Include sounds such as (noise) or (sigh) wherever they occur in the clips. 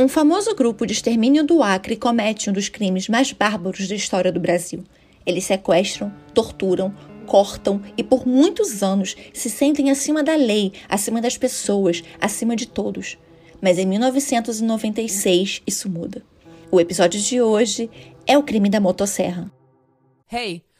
Um famoso grupo de extermínio do Acre comete um dos crimes mais bárbaros da história do Brasil. Eles sequestram, torturam, cortam e por muitos anos se sentem acima da lei, acima das pessoas, acima de todos. Mas em 1996 isso muda. O episódio de hoje é o crime da motosserra. Hey,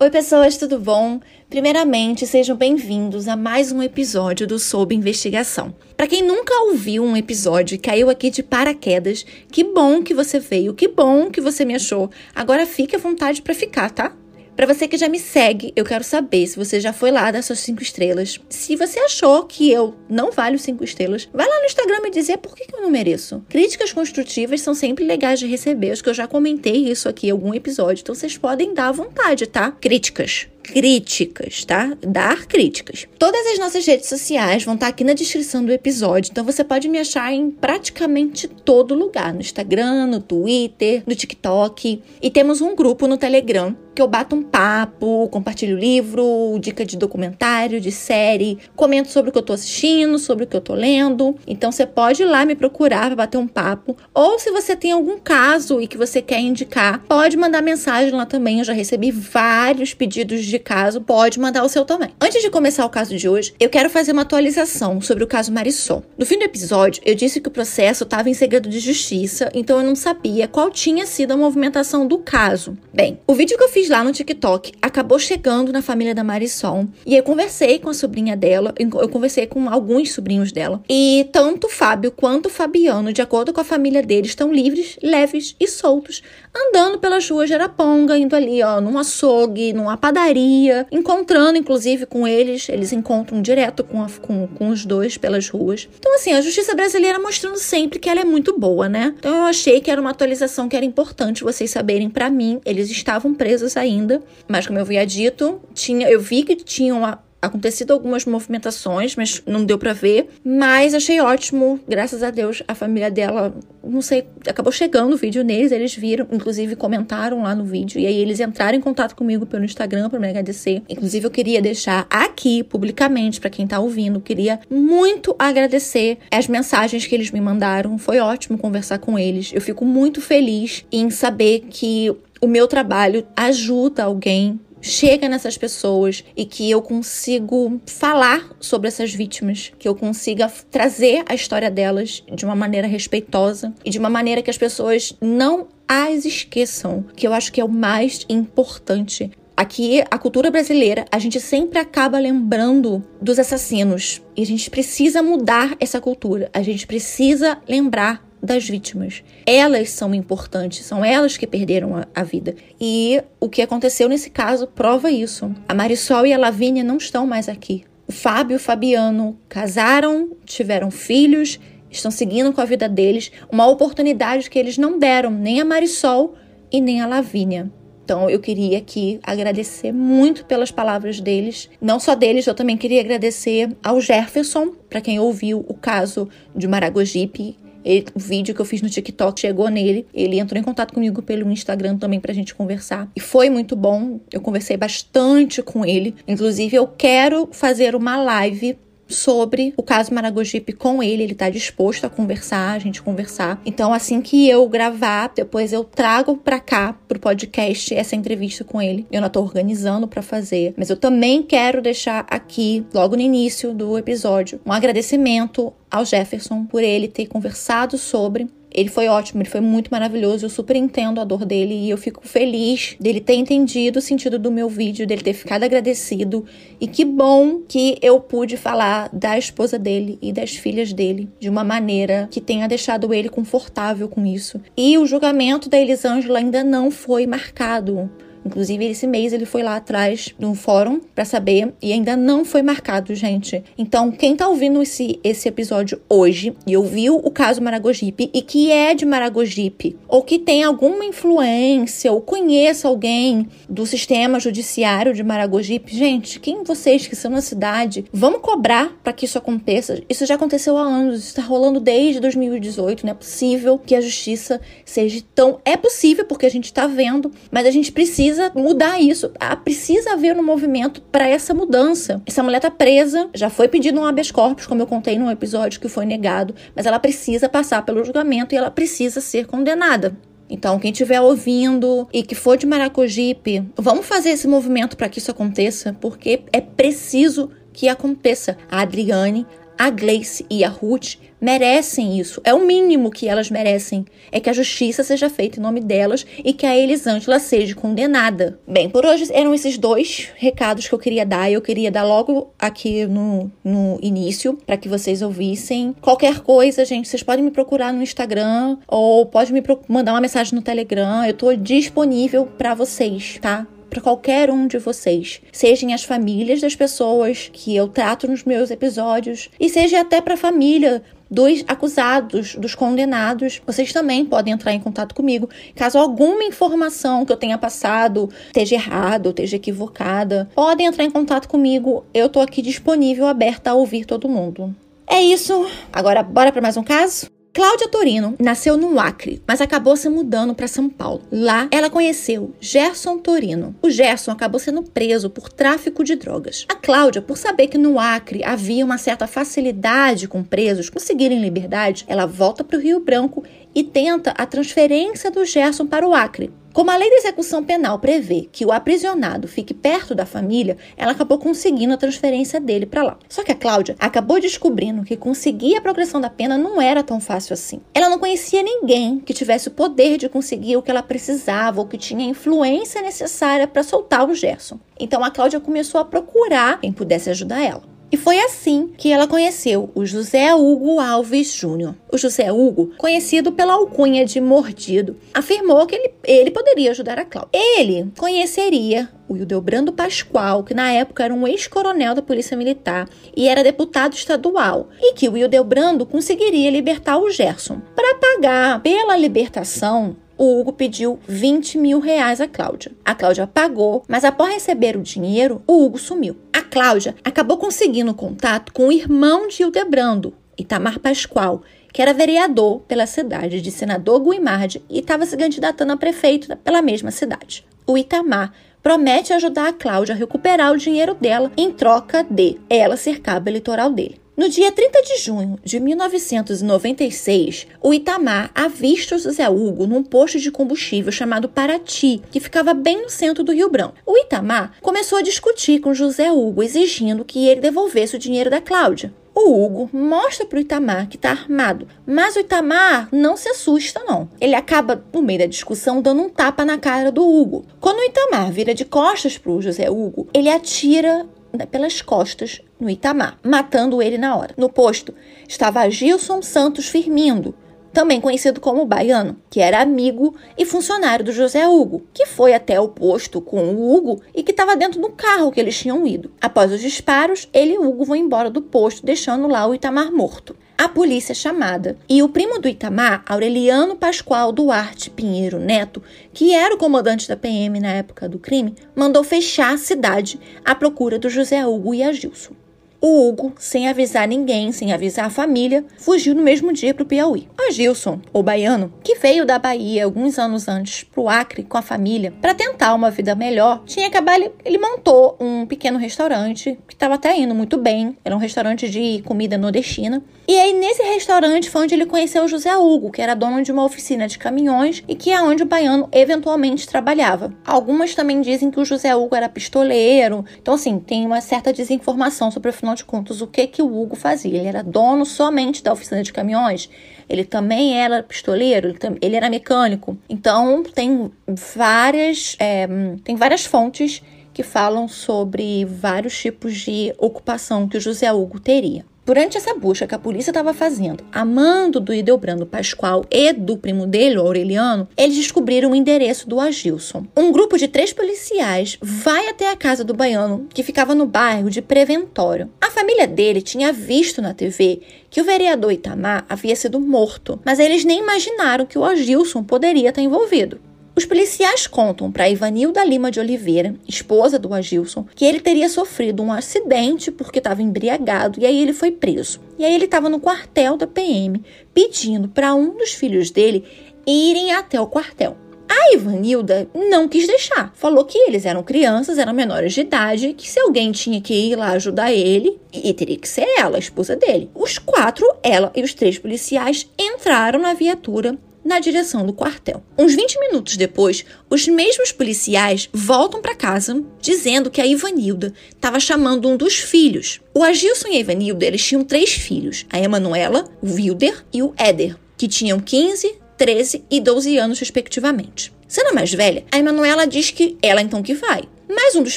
Oi, pessoas, tudo bom? Primeiramente, sejam bem-vindos a mais um episódio do Sob Investigação. Para quem nunca ouviu um episódio e caiu aqui de paraquedas, que bom que você veio, que bom que você me achou. Agora fique à vontade para ficar, tá? Para você que já me segue, eu quero saber se você já foi lá dar suas cinco estrelas. Se você achou que eu não valho cinco estrelas, vai lá no Instagram e dizer por que, que eu não mereço. Críticas construtivas são sempre legais de receber, acho que eu já comentei isso aqui em algum episódio, então vocês podem dar à vontade, tá? Críticas críticas, tá? Dar críticas. Todas as nossas redes sociais vão estar tá aqui na descrição do episódio, então você pode me achar em praticamente todo lugar, no Instagram, no Twitter, no TikTok, e temos um grupo no Telegram que eu bato um papo, compartilho livro, dica de documentário, de série, comento sobre o que eu tô assistindo, sobre o que eu tô lendo. Então você pode ir lá me procurar para bater um papo, ou se você tem algum caso e que você quer indicar, pode mandar mensagem lá também. Eu já recebi vários pedidos de caso, pode mandar o seu também. Antes de começar o caso de hoje, eu quero fazer uma atualização sobre o caso Marisol. No fim do episódio, eu disse que o processo estava em segredo de justiça, então eu não sabia qual tinha sido a movimentação do caso. Bem, o vídeo que eu fiz lá no TikTok acabou chegando na família da Marisol. E eu conversei com a sobrinha dela, eu conversei com alguns sobrinhos dela. E tanto o Fábio quanto o Fabiano, de acordo com a família deles, estão livres, leves e soltos, andando pelas ruas de Araponga, indo ali, ó, num açougue, numa padaria, encontrando inclusive com eles, eles encontram direto com, a, com, com os dois pelas ruas. Então, assim, a justiça brasileira mostrando sempre que ela é muito boa, né? Então, eu achei que era uma atualização que era importante vocês saberem. Para mim, eles estavam presos ainda, mas como eu havia dito, tinha, eu vi que tinham acontecido algumas movimentações, mas não deu para ver. Mas achei ótimo, graças a Deus, a família dela, não sei, acabou chegando o vídeo neles, eles viram, inclusive comentaram lá no vídeo, e aí eles entraram em contato comigo pelo Instagram para me agradecer. Inclusive, eu queria deixar aqui publicamente para quem tá ouvindo, queria muito agradecer as mensagens que eles me mandaram. Foi ótimo conversar com eles. Eu fico muito feliz em saber que o meu trabalho ajuda alguém chega nessas pessoas e que eu consigo falar sobre essas vítimas, que eu consiga trazer a história delas de uma maneira respeitosa e de uma maneira que as pessoas não as esqueçam, que eu acho que é o mais importante. Aqui, a cultura brasileira, a gente sempre acaba lembrando dos assassinos. E a gente precisa mudar essa cultura. A gente precisa lembrar das vítimas. Elas são importantes, são elas que perderam a, a, vida. E o que aconteceu nesse caso prova isso. A Marisol e a Lavínia não estão mais aqui. O Fábio e o Fabiano casaram, tiveram filhos, estão seguindo com a vida deles, uma oportunidade que eles não deram nem a Marisol e nem a Lavínia. Então eu queria aqui agradecer muito pelas palavras deles. Não só deles, eu também queria agradecer ao Jefferson, para quem ouviu o caso de Maragogipe, ele, o vídeo que eu fiz no TikTok chegou nele. Ele entrou em contato comigo pelo Instagram também pra gente conversar. E foi muito bom. Eu conversei bastante com ele. Inclusive, eu quero fazer uma live sobre o caso Maragogipe com ele. Ele tá disposto a conversar, a gente conversar. Então, assim que eu gravar, depois eu trago pra cá, pro podcast, essa entrevista com ele. Eu não tô organizando para fazer, mas eu também quero deixar aqui, logo no início do episódio, um agradecimento ao Jefferson por ele ter conversado sobre ele foi ótimo, ele foi muito maravilhoso. Eu super entendo a dor dele e eu fico feliz dele ter entendido o sentido do meu vídeo, dele ter ficado agradecido. E que bom que eu pude falar da esposa dele e das filhas dele de uma maneira que tenha deixado ele confortável com isso. E o julgamento da Elisângela ainda não foi marcado. Inclusive, esse mês ele foi lá atrás de um fórum para saber e ainda não foi marcado, gente. Então, quem tá ouvindo esse, esse episódio hoje e ouviu o caso Maragogipe e que é de Maragogipe, ou que tem alguma influência, ou conheça alguém do sistema judiciário de Maragogipe, gente, quem vocês que são na cidade, vamos cobrar para que isso aconteça. Isso já aconteceu há anos, está rolando desde 2018, não é possível que a justiça seja tão. É possível, porque a gente está vendo, mas a gente precisa mudar isso. Ah, precisa haver um movimento para essa mudança. Essa mulher tá presa, já foi pedido um habeas corpus, como eu contei no episódio que foi negado, mas ela precisa passar pelo julgamento e ela precisa ser condenada. Então, quem estiver ouvindo e que for de Maracogipe, vamos fazer esse movimento para que isso aconteça, porque é preciso que aconteça. A Adriane, a Gleice e a Ruth merecem isso. É o mínimo que elas merecem. É que a justiça seja feita em nome delas e que a Elisângela seja condenada. Bem, por hoje eram esses dois recados que eu queria dar. Eu queria dar logo aqui no, no início para que vocês ouvissem. Qualquer coisa, gente, vocês podem me procurar no Instagram ou pode me mandar uma mensagem no Telegram. Eu tô disponível para vocês, tá? Para qualquer um de vocês, sejam as famílias das pessoas que eu trato nos meus episódios e seja até para a família dos acusados, dos condenados, vocês também podem entrar em contato comigo. Caso alguma informação que eu tenha passado esteja errada esteja equivocada, podem entrar em contato comigo. Eu tô aqui disponível, aberta a ouvir todo mundo. É isso. Agora, bora para mais um caso? Cláudia Torino nasceu no Acre, mas acabou se mudando para São Paulo. Lá, ela conheceu Gerson Torino. O Gerson acabou sendo preso por tráfico de drogas. A Cláudia, por saber que no Acre havia uma certa facilidade com presos conseguirem liberdade, ela volta para o Rio Branco e tenta a transferência do Gerson para o Acre. Como a lei de execução penal prevê que o aprisionado fique perto da família, ela acabou conseguindo a transferência dele para lá. Só que a Cláudia acabou descobrindo que conseguir a progressão da pena não era tão fácil assim. Ela não conhecia ninguém que tivesse o poder de conseguir o que ela precisava ou que tinha a influência necessária para soltar o Gerson. Então a Cláudia começou a procurar quem pudesse ajudar ela. E foi assim que ela conheceu o José Hugo Alves Júnior. O José Hugo, conhecido pela alcunha de Mordido, afirmou que ele, ele poderia ajudar a Cláudia. Ele conheceria o Hildebrando Pascoal, que na época era um ex-coronel da Polícia Militar e era deputado estadual, e que o Hildebrando conseguiria libertar o Gerson. Para pagar pela libertação, o Hugo pediu 20 mil reais a Cláudia. A Cláudia pagou, mas após receber o dinheiro, o Hugo sumiu. A Cláudia acabou conseguindo contato com o irmão de Hildebrando, Itamar Pascoal, que era vereador pela cidade de Senador Guimarães e estava se candidatando a prefeito pela mesma cidade. O Itamar promete ajudar a Cláudia a recuperar o dinheiro dela em troca de ela ser cabo eleitoral dele. No dia 30 de junho de 1996, o Itamar avista o José Hugo num posto de combustível chamado Paraty, que ficava bem no centro do Rio Branco. O Itamar começou a discutir com José Hugo, exigindo que ele devolvesse o dinheiro da Cláudia. O Hugo mostra para o Itamar que está armado, mas o Itamar não se assusta, não. Ele acaba, no meio da discussão, dando um tapa na cara do Hugo. Quando o Itamar vira de costas para o José Hugo, ele atira pelas costas no Itamar, matando ele na hora. No posto estava Gilson Santos Firmindo, também conhecido como Baiano, que era amigo e funcionário do José Hugo, que foi até o posto com o Hugo e que estava dentro do carro que eles tinham ido. Após os disparos, ele e Hugo vão embora do posto, deixando lá o Itamar morto a polícia é chamada. E o primo do Itamar, Aureliano Pascoal Duarte Pinheiro Neto, que era o comandante da PM na época do crime, mandou fechar a cidade à procura do José Hugo e a Gilson. O Hugo, sem avisar ninguém, sem avisar a família, fugiu no mesmo dia para o Piauí. A Gilson, o baiano, que veio da Bahia alguns anos antes para o Acre com a família para tentar uma vida melhor, tinha acabado. Ele montou um pequeno restaurante que estava até indo muito bem. Era um restaurante de comida nordestina. E aí, nesse restaurante, foi onde ele conheceu José Hugo, que era dono de uma oficina de caminhões e que é onde o baiano eventualmente trabalhava. Algumas também dizem que o José Hugo era pistoleiro. Então, assim, tem uma certa desinformação sobre afinal de contas, o que que o Hugo fazia? Ele era dono somente da oficina de caminhões, ele também era pistoleiro, ele, ele era mecânico. Então, tem várias, é, tem várias fontes que falam sobre vários tipos de ocupação que o José Hugo teria. Durante essa busca que a polícia estava fazendo, amando do Ideobrando Pascoal e do primo dele, o Aureliano, eles descobriram o endereço do Agilson. Um grupo de três policiais vai até a casa do baiano, que ficava no bairro de Preventório. A família dele tinha visto na TV que o vereador Itamar havia sido morto, mas eles nem imaginaram que o Agilson poderia estar envolvido. Os policiais contam para Ivanilda Lima de Oliveira, esposa do Agilson, que ele teria sofrido um acidente porque estava embriagado e aí ele foi preso. E aí ele estava no quartel da PM pedindo para um dos filhos dele irem até o quartel. A Ivanilda não quis deixar. Falou que eles eram crianças, eram menores de idade, que se alguém tinha que ir lá ajudar ele, e teria que ser ela, a esposa dele. Os quatro, ela e os três policiais, entraram na viatura na direção do quartel. Uns 20 minutos depois, os mesmos policiais voltam para casa dizendo que a Ivanilda estava chamando um dos filhos. O Agilson e a Ivanilda eles tinham três filhos: a Emanuela, o Wilder e o Éder, que tinham 15, 13 e 12 anos, respectivamente. Sendo a mais velha, a Emanuela diz que ela então que vai. Mas um dos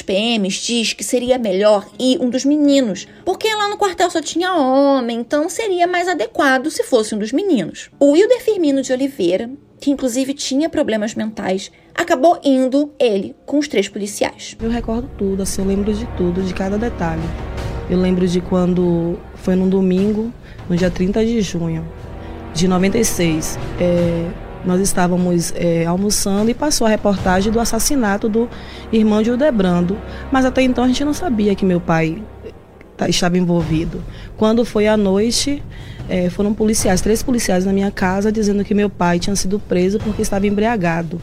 PMs diz que seria melhor ir um dos meninos, porque lá no quartel só tinha homem, então seria mais adequado se fosse um dos meninos. O Wilder Firmino de Oliveira, que inclusive tinha problemas mentais, acabou indo ele com os três policiais. Eu recordo tudo, assim, eu lembro de tudo, de cada detalhe. Eu lembro de quando foi num domingo, no dia 30 de junho de 96. É, nós estávamos é, almoçando e passou a reportagem do assassinato do irmão de Udebrando, mas até então a gente não sabia que meu pai tá, estava envolvido. Quando foi à noite, é, foram policiais, três policiais na minha casa, dizendo que meu pai tinha sido preso porque estava embriagado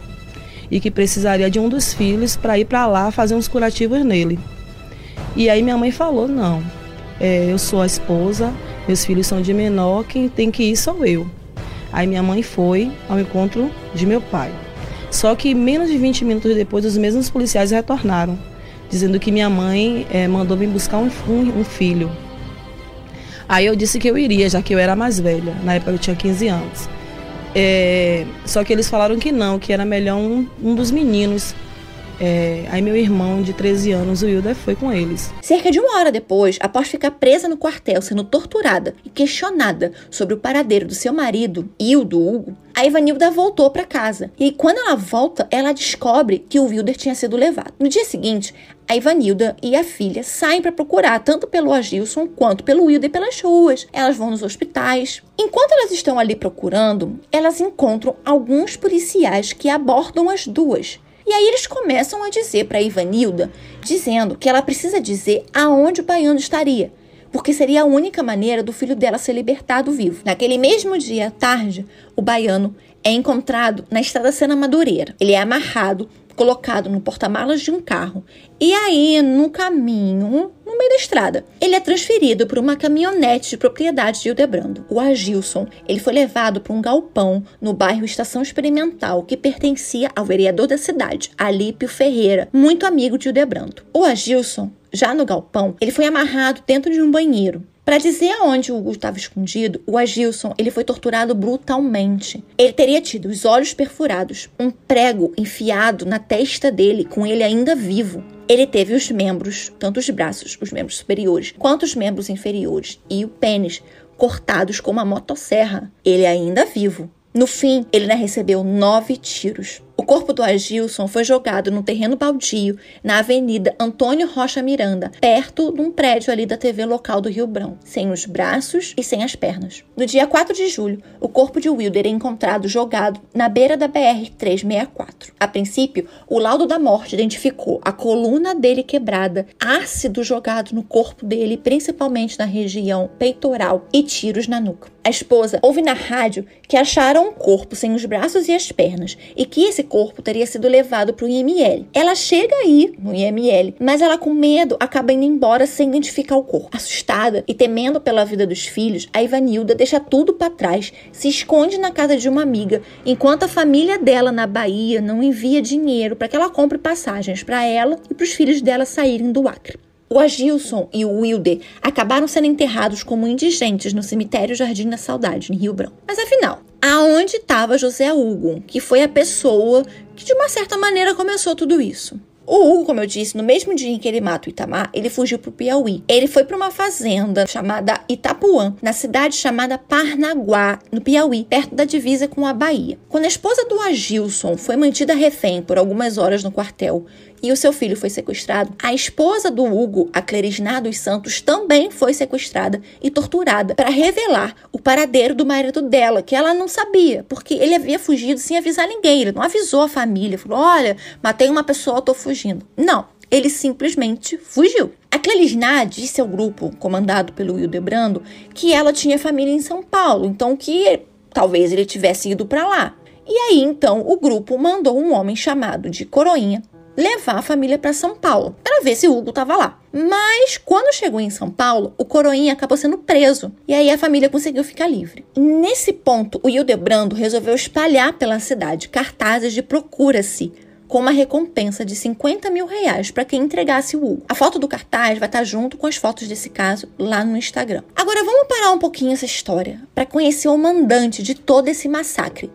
e que precisaria de um dos filhos para ir para lá fazer uns curativos nele. E aí minha mãe falou: não, é, eu sou a esposa, meus filhos são de menor, quem tem que ir sou eu. Aí minha mãe foi ao encontro de meu pai. Só que menos de 20 minutos depois, os mesmos policiais retornaram, dizendo que minha mãe é, mandou me buscar um, um, um, filho. Aí eu disse que eu iria, já que eu era mais velha. Na época eu tinha 15 anos. É, só que eles falaram que não, que era melhor um, um dos meninos é, aí meu irmão de 13 anos, o Hilda, foi com eles. Cerca de uma hora depois, após ficar presa no quartel, sendo torturada e questionada sobre o paradeiro do seu marido e o do Hugo, a Ivanilda voltou para casa. E quando ela volta, ela descobre que o Wilder tinha sido levado. No dia seguinte, a Ivanilda e a filha saem para procurar tanto pelo Agilson quanto pelo Wilder pelas ruas. Elas vão nos hospitais. Enquanto elas estão ali procurando, elas encontram alguns policiais que abordam as duas e aí eles começam a dizer para Ivanilda, dizendo que ela precisa dizer aonde o baiano estaria, porque seria a única maneira do filho dela ser libertado vivo. Naquele mesmo dia à tarde, o baiano é encontrado na estrada Sena Madureira. Ele é amarrado colocado no porta-malas de um carro. E aí, no caminho, no meio da estrada, ele é transferido para uma caminhonete de propriedade de Hildebrando. O Agilson, ele foi levado para um galpão no bairro Estação Experimental, que pertencia ao vereador da cidade, Alípio Ferreira, muito amigo de Hildebrando. O Agilson, já no galpão, ele foi amarrado dentro de um banheiro. Para dizer aonde o Hugo estava escondido, o Agilson ele foi torturado brutalmente. Ele teria tido os olhos perfurados, um prego enfiado na testa dele, com ele ainda vivo. Ele teve os membros, tanto os braços, os membros superiores, quanto os membros inferiores e o pênis cortados com uma motosserra. Ele ainda vivo. No fim, ele ainda recebeu nove tiros. Corpo do Agilson foi jogado no terreno baldio na Avenida Antônio Rocha Miranda, perto de um prédio ali da TV local do Rio Brão, sem os braços e sem as pernas. No dia 4 de julho, o corpo de Wilder é encontrado jogado na beira da BR-364. A princípio, o laudo da morte identificou a coluna dele quebrada, ácido jogado no corpo dele, principalmente na região peitoral, e tiros na nuca. A esposa ouve na rádio que acharam um corpo sem os braços e as pernas e que esse corpo teria sido levado para o IML. Ela chega aí no IML, mas ela com medo acaba indo embora sem identificar o corpo. Assustada e temendo pela vida dos filhos, a Ivanilda deixa tudo para trás, se esconde na casa de uma amiga, enquanto a família dela na Bahia não envia dinheiro para que ela compre passagens para ela e para os filhos dela saírem do Acre. O Agilson e o Wilder acabaram sendo enterrados como indigentes no cemitério Jardim da Saudade, em Rio Branco. Mas afinal, aonde estava José Hugo, que foi a pessoa que de uma certa maneira começou tudo isso? O Hugo, como eu disse, no mesmo dia em que ele mata o Itamar, ele fugiu para o Piauí. Ele foi para uma fazenda chamada Itapuã, na cidade chamada Parnaguá, no Piauí, perto da divisa com a Bahia. Quando a esposa do Agilson foi mantida refém por algumas horas no quartel e o seu filho foi sequestrado, a esposa do Hugo, a Clerisná dos Santos, também foi sequestrada e torturada para revelar o paradeiro do marido dela, que ela não sabia, porque ele havia fugido sem avisar ninguém. Ele não avisou a família, falou: olha, matei uma pessoa, tô fugindo. Não. Ele simplesmente fugiu. A Clelisná disse ao grupo, comandado pelo Hildebrando, que ela tinha família em São Paulo, então que talvez ele tivesse ido para lá. E aí, então, o grupo mandou um homem chamado de Coroinha levar a família para São Paulo, para ver se o Hugo estava lá. Mas quando chegou em São Paulo, o Coroinha acabou sendo preso. E aí a família conseguiu ficar livre. Nesse ponto, o Hildebrando resolveu espalhar pela cidade cartazes de procura-se com uma recompensa de 50 mil reais para quem entregasse o Hugo. A foto do cartaz vai estar tá junto com as fotos desse caso lá no Instagram. Agora vamos parar um pouquinho essa história para conhecer o mandante de todo esse massacre,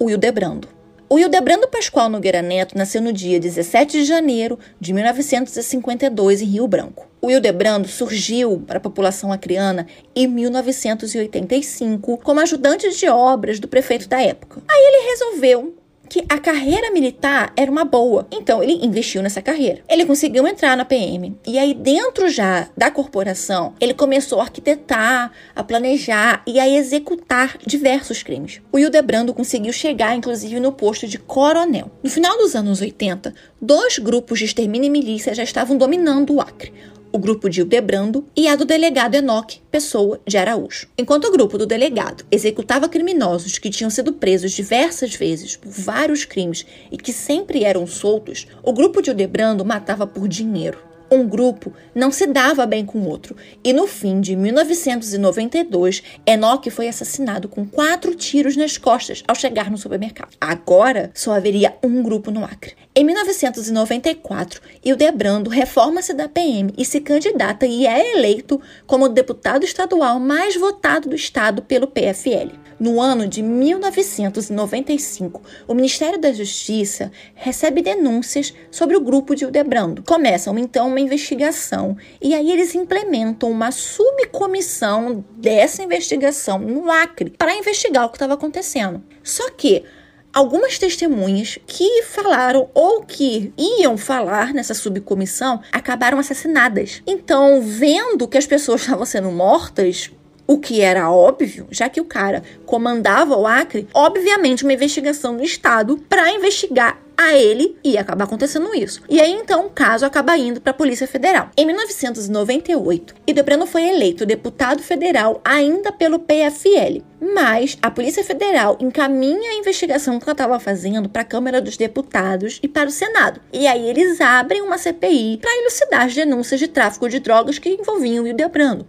o Hildebrando. O Hildebrando Pascoal Nogueira Neto nasceu no dia 17 de janeiro de 1952 em Rio Branco. O Hildebrando surgiu para a população acreana em 1985 como ajudante de obras do prefeito da época. Aí ele resolveu que a carreira militar era uma boa. Então ele investiu nessa carreira. Ele conseguiu entrar na PM. E aí, dentro já da corporação, ele começou a arquitetar, a planejar e a executar diversos crimes. O Hildebrando conseguiu chegar, inclusive, no posto de coronel. No final dos anos 80, dois grupos de extermínio e milícia já estavam dominando o Acre o grupo de Hildebrando e a do delegado Enoque Pessoa de Araújo. Enquanto o grupo do delegado executava criminosos que tinham sido presos diversas vezes por vários crimes e que sempre eram soltos, o grupo de Hildebrando matava por dinheiro um grupo não se dava bem com o outro. E no fim de 1992, Enoch foi assassinado com quatro tiros nas costas ao chegar no supermercado. Agora só haveria um grupo no Acre. Em 1994, Hildebrando reforma-se da PM e se candidata e é eleito como deputado estadual mais votado do estado pelo PFL. No ano de 1995, o Ministério da Justiça recebe denúncias sobre o grupo de Hildebrando. Começam então uma investigação e aí eles implementam uma subcomissão dessa investigação no Acre para investigar o que estava acontecendo. Só que algumas testemunhas que falaram ou que iam falar nessa subcomissão acabaram assassinadas. Então, vendo que as pessoas (laughs) estavam sendo mortas, o que era óbvio, já que o cara comandava o Acre, obviamente uma investigação do Estado para investigar a ele ia acabar acontecendo isso. E aí então o caso acaba indo para a Polícia Federal. Em 1998, Hildebrando foi eleito deputado federal ainda pelo PFL. Mas a Polícia Federal encaminha a investigação que ela estava fazendo para a Câmara dos Deputados e para o Senado. E aí eles abrem uma CPI para elucidar as denúncias de tráfico de drogas que envolviam Hildebrando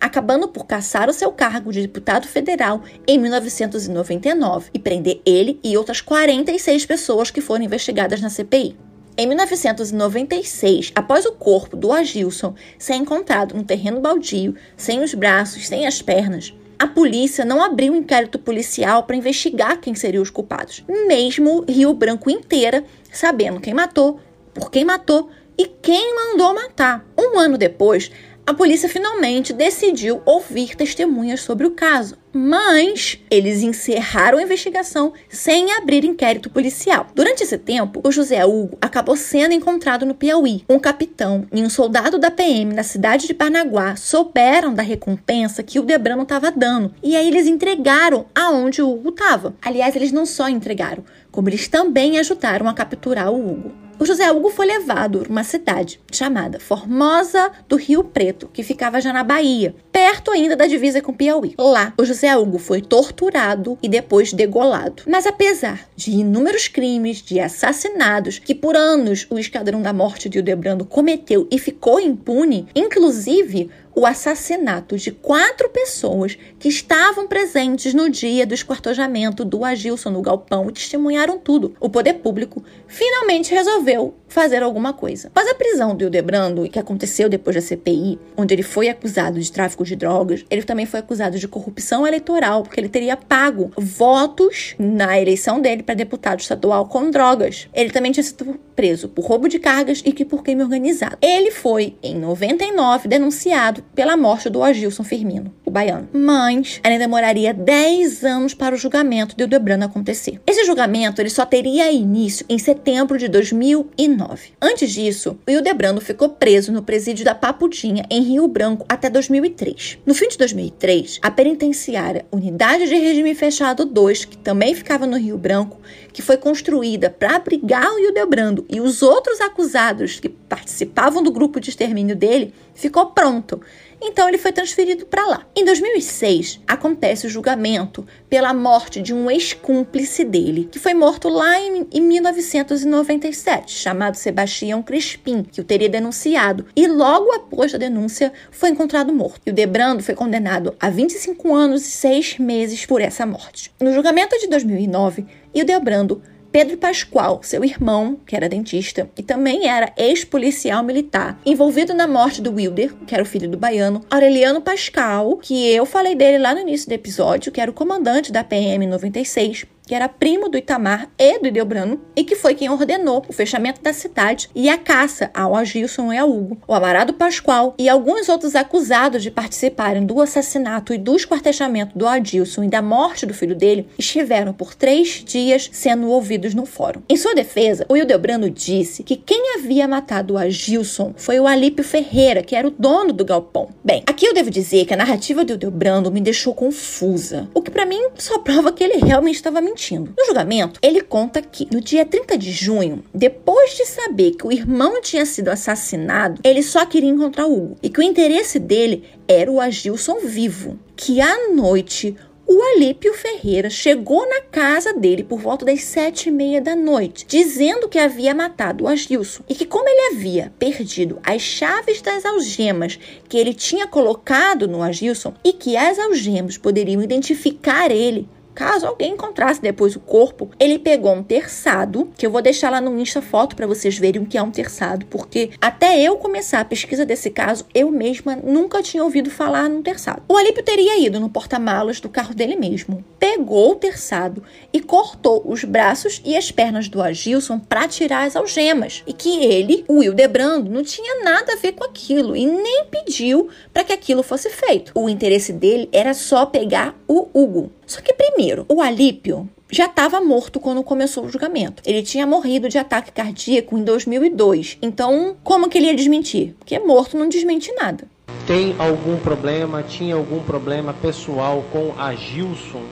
acabando por caçar o seu cargo de deputado federal em 1999 e prender ele e outras 46 pessoas que foram investigadas na CPI. Em 1996, após o corpo do Agilson ser encontrado no terreno baldio, sem os braços, sem as pernas, a polícia não abriu um inquérito policial para investigar quem seriam os culpados, mesmo Rio Branco inteira sabendo quem matou, por quem matou e quem mandou matar. Um ano depois, a polícia finalmente decidiu ouvir testemunhas sobre o caso, mas eles encerraram a investigação sem abrir inquérito policial. Durante esse tempo, o José Hugo acabou sendo encontrado no Piauí. Um capitão e um soldado da PM na cidade de Paranaguá souberam da recompensa que o Debrano estava dando e aí eles entregaram aonde o Hugo estava. Aliás, eles não só entregaram, como eles também ajudaram a capturar o Hugo. O José Hugo foi levado a uma cidade chamada Formosa do Rio Preto, que ficava já na Bahia, perto ainda da divisa com Piauí. Lá, o José Hugo foi torturado e depois degolado. Mas apesar de inúmeros crimes, de assassinatos que por anos o Esquadrão da Morte de Hildebrando cometeu e ficou impune, inclusive o assassinato de quatro pessoas que estavam presentes no dia do esquartojamento do Agilson no galpão e testemunharam tudo. O poder público finalmente resolveu fazer alguma coisa. Após a prisão do Hildebrando, que aconteceu depois da CPI, onde ele foi acusado de tráfico de drogas, ele também foi acusado de corrupção eleitoral, porque ele teria pago votos na eleição dele para deputado estadual com drogas. Ele também tinha sido preso por roubo de cargas e que por crime organizado. Ele foi, em 99, denunciado pela morte do Agilson Firmino, baiano. Mas ainda demoraria 10 anos para o julgamento de Hildebrando acontecer. Esse julgamento ele só teria início em setembro de 2009. Antes disso, o Hildebrando ficou preso no presídio da Papudinha, em Rio Branco, até 2003. No fim de 2003, a penitenciária Unidade de Regime Fechado 2, que também ficava no Rio Branco, que foi construída para abrigar o Hildebrando e os outros acusados que participavam do grupo de extermínio dele, ficou pronto. Então ele foi transferido para lá. Em 2006, acontece o julgamento pela morte de um ex-cúmplice dele, que foi morto lá em, em 1997, chamado Sebastião Crispim, que o teria denunciado. E logo após a denúncia, foi encontrado morto. E o Debrando foi condenado a 25 anos e 6 meses por essa morte. No julgamento de 2009, o Debrando Pedro Pascoal, seu irmão, que era dentista e também era ex-policial militar, envolvido na morte do Wilder, que era o filho do baiano, Aureliano Pascal, que eu falei dele lá no início do episódio, que era o comandante da PM 96, que era primo do Itamar e do Ideobrano, e que foi quem ordenou o fechamento da cidade e a caça ao Agilson e ao Hugo, o Amarado Pascoal e alguns outros acusados de participarem do assassinato e do esquartejamento do Adilson e da morte do filho dele estiveram por três dias sendo ouvidos no fórum. Em sua defesa, o Hildebrando disse que quem havia matado o Agilson foi o Alípio Ferreira, que era o dono do galpão. Bem, aqui eu devo dizer que a narrativa do Hildebrando me deixou confusa, o que para mim só prova que ele realmente estava mentindo mentindo. No julgamento, ele conta que no dia 30 de junho, depois de saber que o irmão tinha sido assassinado, ele só queria encontrar o Hugo e que o interesse dele era o Agilson vivo. Que à noite o Alípio Ferreira chegou na casa dele por volta das sete e meia da noite, dizendo que havia matado o Agilson e que, como ele havia perdido as chaves das algemas que ele tinha colocado no Agilson e que as algemas poderiam identificar ele, Caso alguém encontrasse depois o corpo, ele pegou um terçado, que eu vou deixar lá no Insta foto para vocês verem o que é um terçado, porque até eu começar a pesquisa desse caso, eu mesma nunca tinha ouvido falar num terçado. O Alípio teria ido no porta-malas do carro dele mesmo, pegou o terçado e cortou os braços e as pernas do Agilson para tirar as algemas, e que ele, o Will Debrando, não tinha nada a ver com aquilo e nem pediu para que aquilo fosse feito. O interesse dele era só pegar o Hugo. Só que primeiro, o Alípio já estava morto quando começou o julgamento. Ele tinha morrido de ataque cardíaco em 2002. Então, como que ele ia desmentir? Porque morto não desmente nada. Tem algum problema, tinha algum problema pessoal com a Gilson,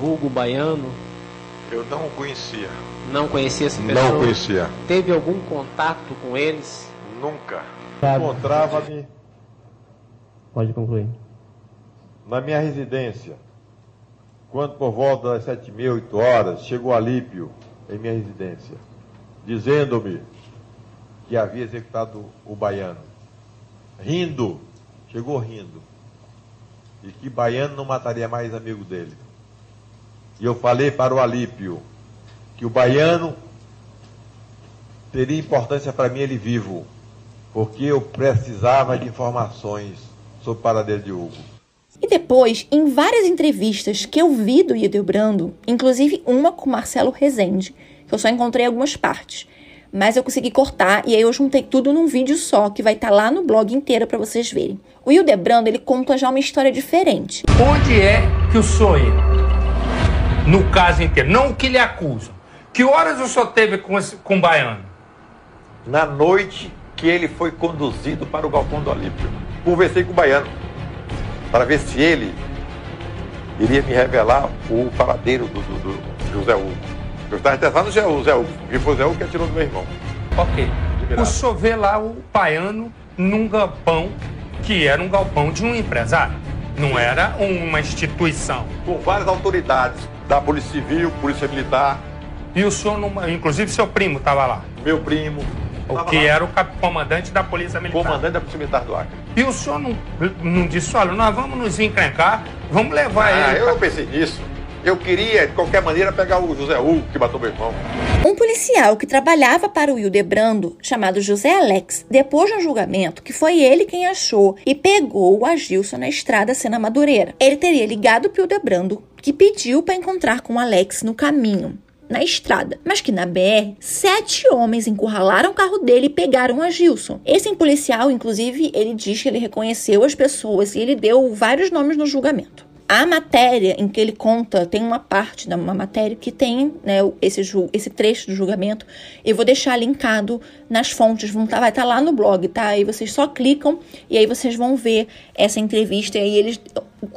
vulgo baiano? Eu não conhecia. Não conhecia essa pessoa? Não conhecia. Teve algum contato com eles? Nunca. Encontrava-me. Pode concluir. Na minha residência quando por volta das sete e meia, oito horas, chegou Alípio em minha residência, dizendo-me que havia executado o baiano. Rindo, chegou rindo. E que baiano não mataria mais amigo dele. E eu falei para o Alípio que o baiano teria importância para mim ele vivo, porque eu precisava de informações sobre o paradeiro de Hugo. E depois, em várias entrevistas que eu vi do Hildebrando, inclusive uma com Marcelo Rezende, que eu só encontrei algumas partes, mas eu consegui cortar e aí eu juntei tudo num vídeo só, que vai estar tá lá no blog inteiro para vocês verem. O Hildebrando, ele conta já uma história diferente. Onde é que o senhor No caso inteiro, não o que lhe acusam. Que horas o senhor teve com, esse, com o baiano? Na noite que ele foi conduzido para o galpão do Alípio. Conversei com o baiano para ver se ele iria me revelar o paradeiro do, do, do José Hugo. Eu estava interessado no Zé Hugo, Zé Hugo, porque foi o Zé Hugo que atirou do meu irmão. Ok. O senhor vê lá o paiano num galpão que era um galpão de um empresário. Não era uma instituição. Com várias autoridades da Polícia Civil, Polícia Militar. E o senhor, inclusive seu primo estava lá? Meu primo, o que era o comandante da Polícia Militar. Comandante da Polícia Militar do Acre. E o senhor não, não disse, olha, nós vamos nos encrencar, vamos levar ah, ele. Eu pra... pensei nisso. Eu queria, de qualquer maneira, pegar o José Hugo, que matou meu irmão. Um policial que trabalhava para o Hildebrando, chamado José Alex, depois de um julgamento que foi ele quem achou e pegou o Agilson na estrada Sena Madureira. Ele teria ligado para o Hildebrando, que pediu para encontrar com o Alex no caminho na estrada, mas que na BR, sete homens encurralaram o carro dele e pegaram a Gilson. Esse policial, inclusive, ele diz que ele reconheceu as pessoas e ele deu vários nomes no julgamento. A matéria em que ele conta, tem uma parte da uma matéria que tem né, esse, esse trecho do julgamento. Eu vou deixar linkado nas fontes, vão tá, vai estar tá lá no blog, tá? Aí vocês só clicam e aí vocês vão ver essa entrevista e aí eles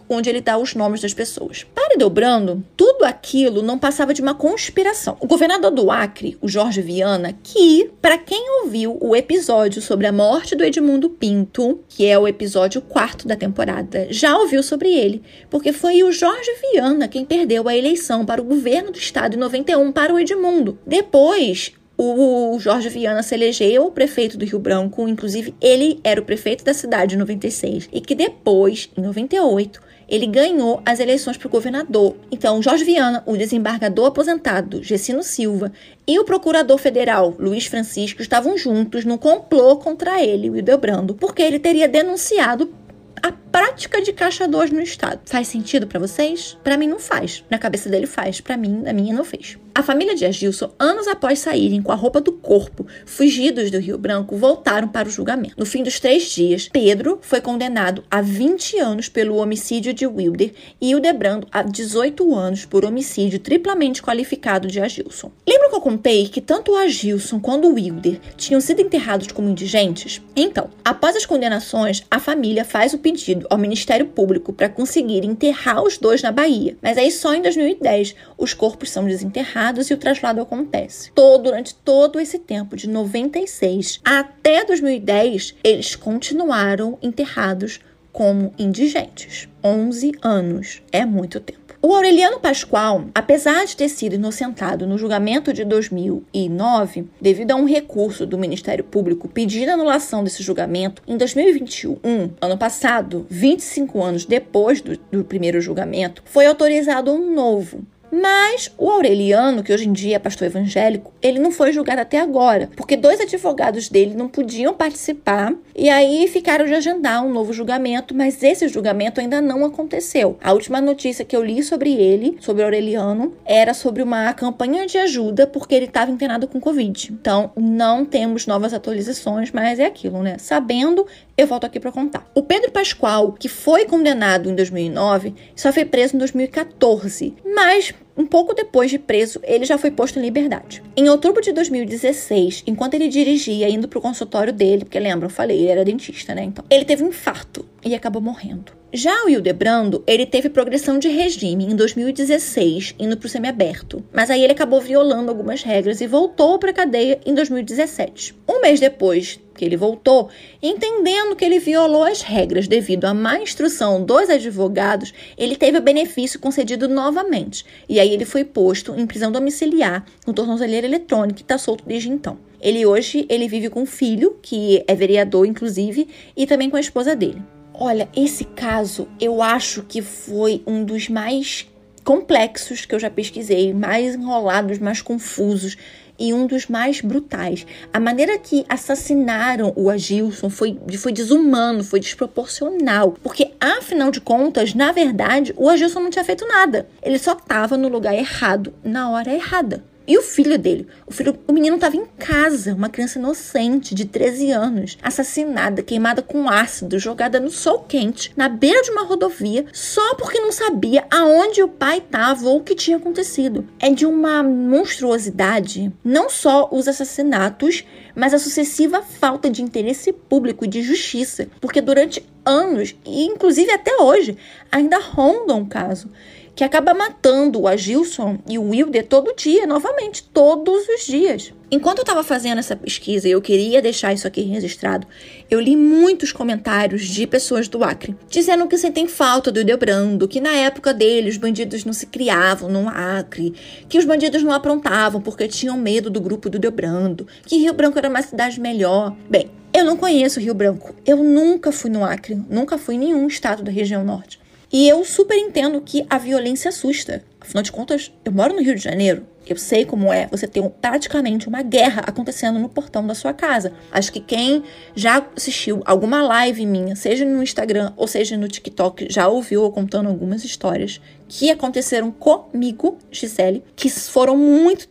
onde ele dá os nomes das pessoas. Para Dobrando, tudo aquilo não passava de uma conspiração. O governador do Acre, o Jorge Viana, que, para quem ouviu o episódio sobre a morte do Edmundo Pinto, que é o episódio quarto da temporada, já ouviu sobre ele, porque foi o Jorge Viana quem perdeu a eleição para o governo do estado em 91 para o Edmundo. Depois, o Jorge Viana se elegeu prefeito do Rio Branco, inclusive ele era o prefeito da cidade em 96, e que depois, em 98, ele ganhou as eleições para o governador. Então, Jorge Viana, o desembargador aposentado Gessino Silva e o procurador federal Luiz Francisco estavam juntos no complô contra ele, o Hildebrando, porque ele teria denunciado a prática de caixa 2 no estado. Faz sentido para vocês? Para mim não faz. Na cabeça dele faz, para mim, na minha não fez. A família de Agilson, anos após saírem com a roupa do corpo, fugidos do Rio Branco, voltaram para o julgamento. No fim dos três dias, Pedro foi condenado a 20 anos pelo homicídio de Wilder e Hildebrando a 18 anos por homicídio triplamente qualificado de Agilson. Lembra que eu contei que tanto o Agilson quanto o Wilder tinham sido enterrados como indigentes? Então, após as condenações, a família faz o pedido ao Ministério Público para conseguir enterrar os dois na Bahia. Mas aí só em 2010 os corpos são desenterrados e o traslado acontece. Todo, durante todo esse tempo, de 96 até 2010, eles continuaram enterrados como indigentes. 11 anos é muito tempo. O Aureliano Pascoal, apesar de ter sido inocentado no julgamento de 2009, devido a um recurso do Ministério Público pedindo anulação desse julgamento, em 2021, ano passado, 25 anos depois do, do primeiro julgamento, foi autorizado um novo mas o Aureliano, que hoje em dia é pastor evangélico, ele não foi julgado até agora, porque dois advogados dele não podiam participar e aí ficaram de agendar um novo julgamento, mas esse julgamento ainda não aconteceu. A última notícia que eu li sobre ele, sobre Aureliano, era sobre uma campanha de ajuda porque ele estava internado com Covid. Então, não temos novas atualizações, mas é aquilo, né? Sabendo, eu volto aqui para contar. O Pedro Pascoal, que foi condenado em 2009, só foi preso em 2014, mas um pouco depois de preso, ele já foi posto em liberdade. Em outubro de 2016, enquanto ele dirigia indo para o consultório dele, porque lembra, eu falei, ele era dentista, né? Então, ele teve um infarto e acabou morrendo. Já o Hildebrando, ele teve progressão de regime em 2016, indo para o semiaberto. Mas aí ele acabou violando algumas regras e voltou para a cadeia em 2017. Um mês depois que ele voltou, entendendo que ele violou as regras devido à má instrução dos advogados, ele teve o benefício concedido novamente. E aí ele foi posto em prisão domiciliar no tornozeleira eletrônica e está solto desde então. Ele hoje ele vive com um filho, que é vereador, inclusive, e também com a esposa dele. Olha, esse caso eu acho que foi um dos mais complexos que eu já pesquisei, mais enrolados, mais confusos e um dos mais brutais. A maneira que assassinaram o Agilson foi, foi desumano, foi desproporcional. Porque, afinal de contas, na verdade, o Agilson não tinha feito nada. Ele só estava no lugar errado, na hora errada. E o filho dele? O filho, o menino estava em casa, uma criança inocente de 13 anos, assassinada, queimada com ácido, jogada no sol quente, na beira de uma rodovia, só porque não sabia aonde o pai estava ou o que tinha acontecido. É de uma monstruosidade, não só os assassinatos, mas a sucessiva falta de interesse público e de justiça, porque durante anos, e inclusive até hoje, ainda rondam o caso que acaba matando o Agilson e o Wilder todo dia, novamente, todos os dias. Enquanto eu estava fazendo essa pesquisa e eu queria deixar isso aqui registrado, eu li muitos comentários de pessoas do Acre dizendo que sentem falta do Ildebrando, que na época dele os bandidos não se criavam no Acre, que os bandidos não aprontavam porque tinham medo do grupo do Ildebrando, que Rio Branco era uma cidade melhor. Bem, eu não conheço Rio Branco, eu nunca fui no Acre, nunca fui em nenhum estado da região norte. E eu super entendo que a violência assusta. Afinal de contas, eu moro no Rio de Janeiro. Eu sei como é você ter um, praticamente uma guerra acontecendo no portão da sua casa. Acho que quem já assistiu alguma live minha, seja no Instagram ou seja no TikTok, já ouviu eu contando algumas histórias que aconteceram comigo, Gisele, que foram muito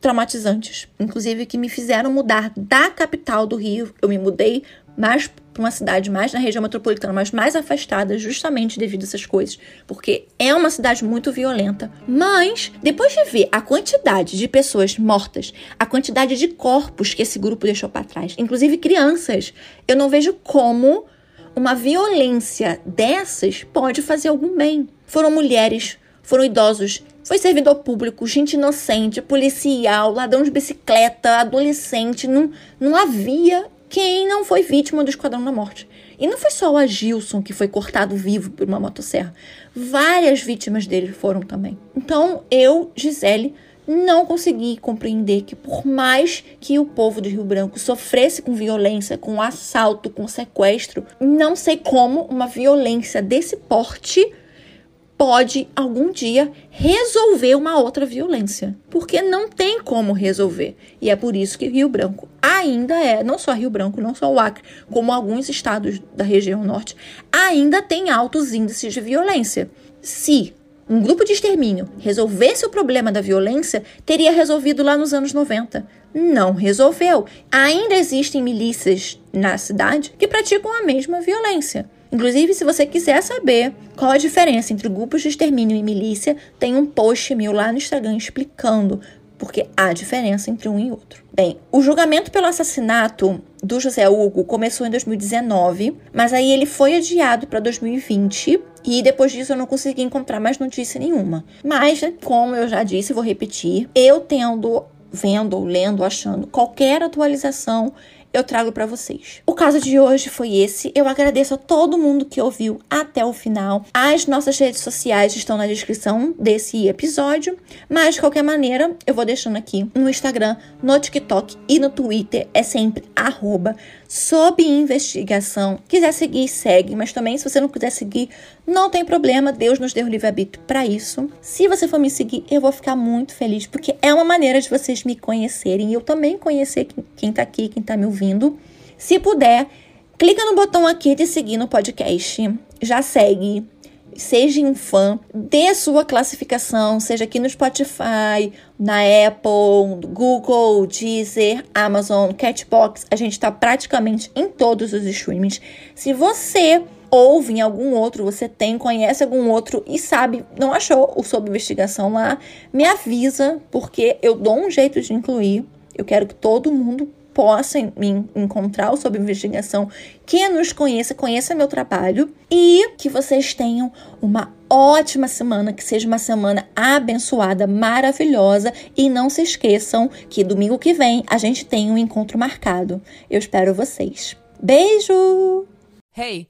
traumatizantes, inclusive que me fizeram mudar da capital do Rio. Eu me mudei mais para uma cidade mais na região metropolitana, mas mais afastada, justamente devido a essas coisas, porque é uma cidade muito violenta. Mas depois de ver a quantidade de pessoas mortas, a quantidade de corpos que esse grupo deixou para trás, inclusive crianças, eu não vejo como uma violência dessas pode fazer algum bem. Foram mulheres, foram idosos, foi servidor público, gente inocente, policial, ladrão de bicicleta, adolescente. Não, não havia quem não foi vítima do Esquadrão da Morte. E não foi só o Agilson que foi cortado vivo por uma motosserra. Várias vítimas dele foram também. Então, eu, Gisele, não consegui compreender que por mais que o povo do Rio Branco sofresse com violência, com assalto, com sequestro, não sei como uma violência desse porte pode algum dia resolver uma outra violência, porque não tem como resolver. E é por isso que Rio Branco ainda é, não só Rio Branco, não só o Acre, como alguns estados da região norte, ainda tem altos índices de violência. Se um grupo de extermínio resolvesse o problema da violência, teria resolvido lá nos anos 90. Não resolveu. Ainda existem milícias na cidade que praticam a mesma violência. Inclusive, se você quiser saber qual a diferença entre grupos de extermínio e milícia, tem um post meu lá no Instagram explicando porque há diferença entre um e outro. Bem, o julgamento pelo assassinato do José Hugo começou em 2019, mas aí ele foi adiado para 2020 e depois disso eu não consegui encontrar mais notícia nenhuma. Mas, como eu já disse, vou repetir, eu tendo, vendo, lendo, achando qualquer atualização eu trago para vocês. O caso de hoje foi esse. Eu agradeço a todo mundo que ouviu até o final. As nossas redes sociais estão na descrição desse episódio, mas de qualquer maneira, eu vou deixando aqui no Instagram, no TikTok e no Twitter. É sempre arroba sob investigação. Quiser seguir, segue, mas também se você não quiser seguir, não tem problema, Deus nos deu o livre-arbítrio para isso. Se você for me seguir, eu vou ficar muito feliz, porque é uma maneira de vocês me conhecerem e eu também conhecer quem tá aqui, quem tá me ouvindo. Se puder, clica no botão aqui de seguir no podcast. Já segue, seja um fã, dê sua classificação, seja aqui no Spotify, na Apple, Google, Deezer, Amazon, Catbox. A gente está praticamente em todos os streamings. Se você ouve em algum outro, você tem, conhece algum outro e sabe, não achou o sob investigação lá, me avisa, porque eu dou um jeito de incluir. Eu quero que todo mundo possa me encontrar sob investigação, que nos conheça, conheça meu trabalho e que vocês tenham uma ótima semana, que seja uma semana abençoada, maravilhosa e não se esqueçam que domingo que vem a gente tem um encontro marcado. Eu espero vocês. Beijo! Hey!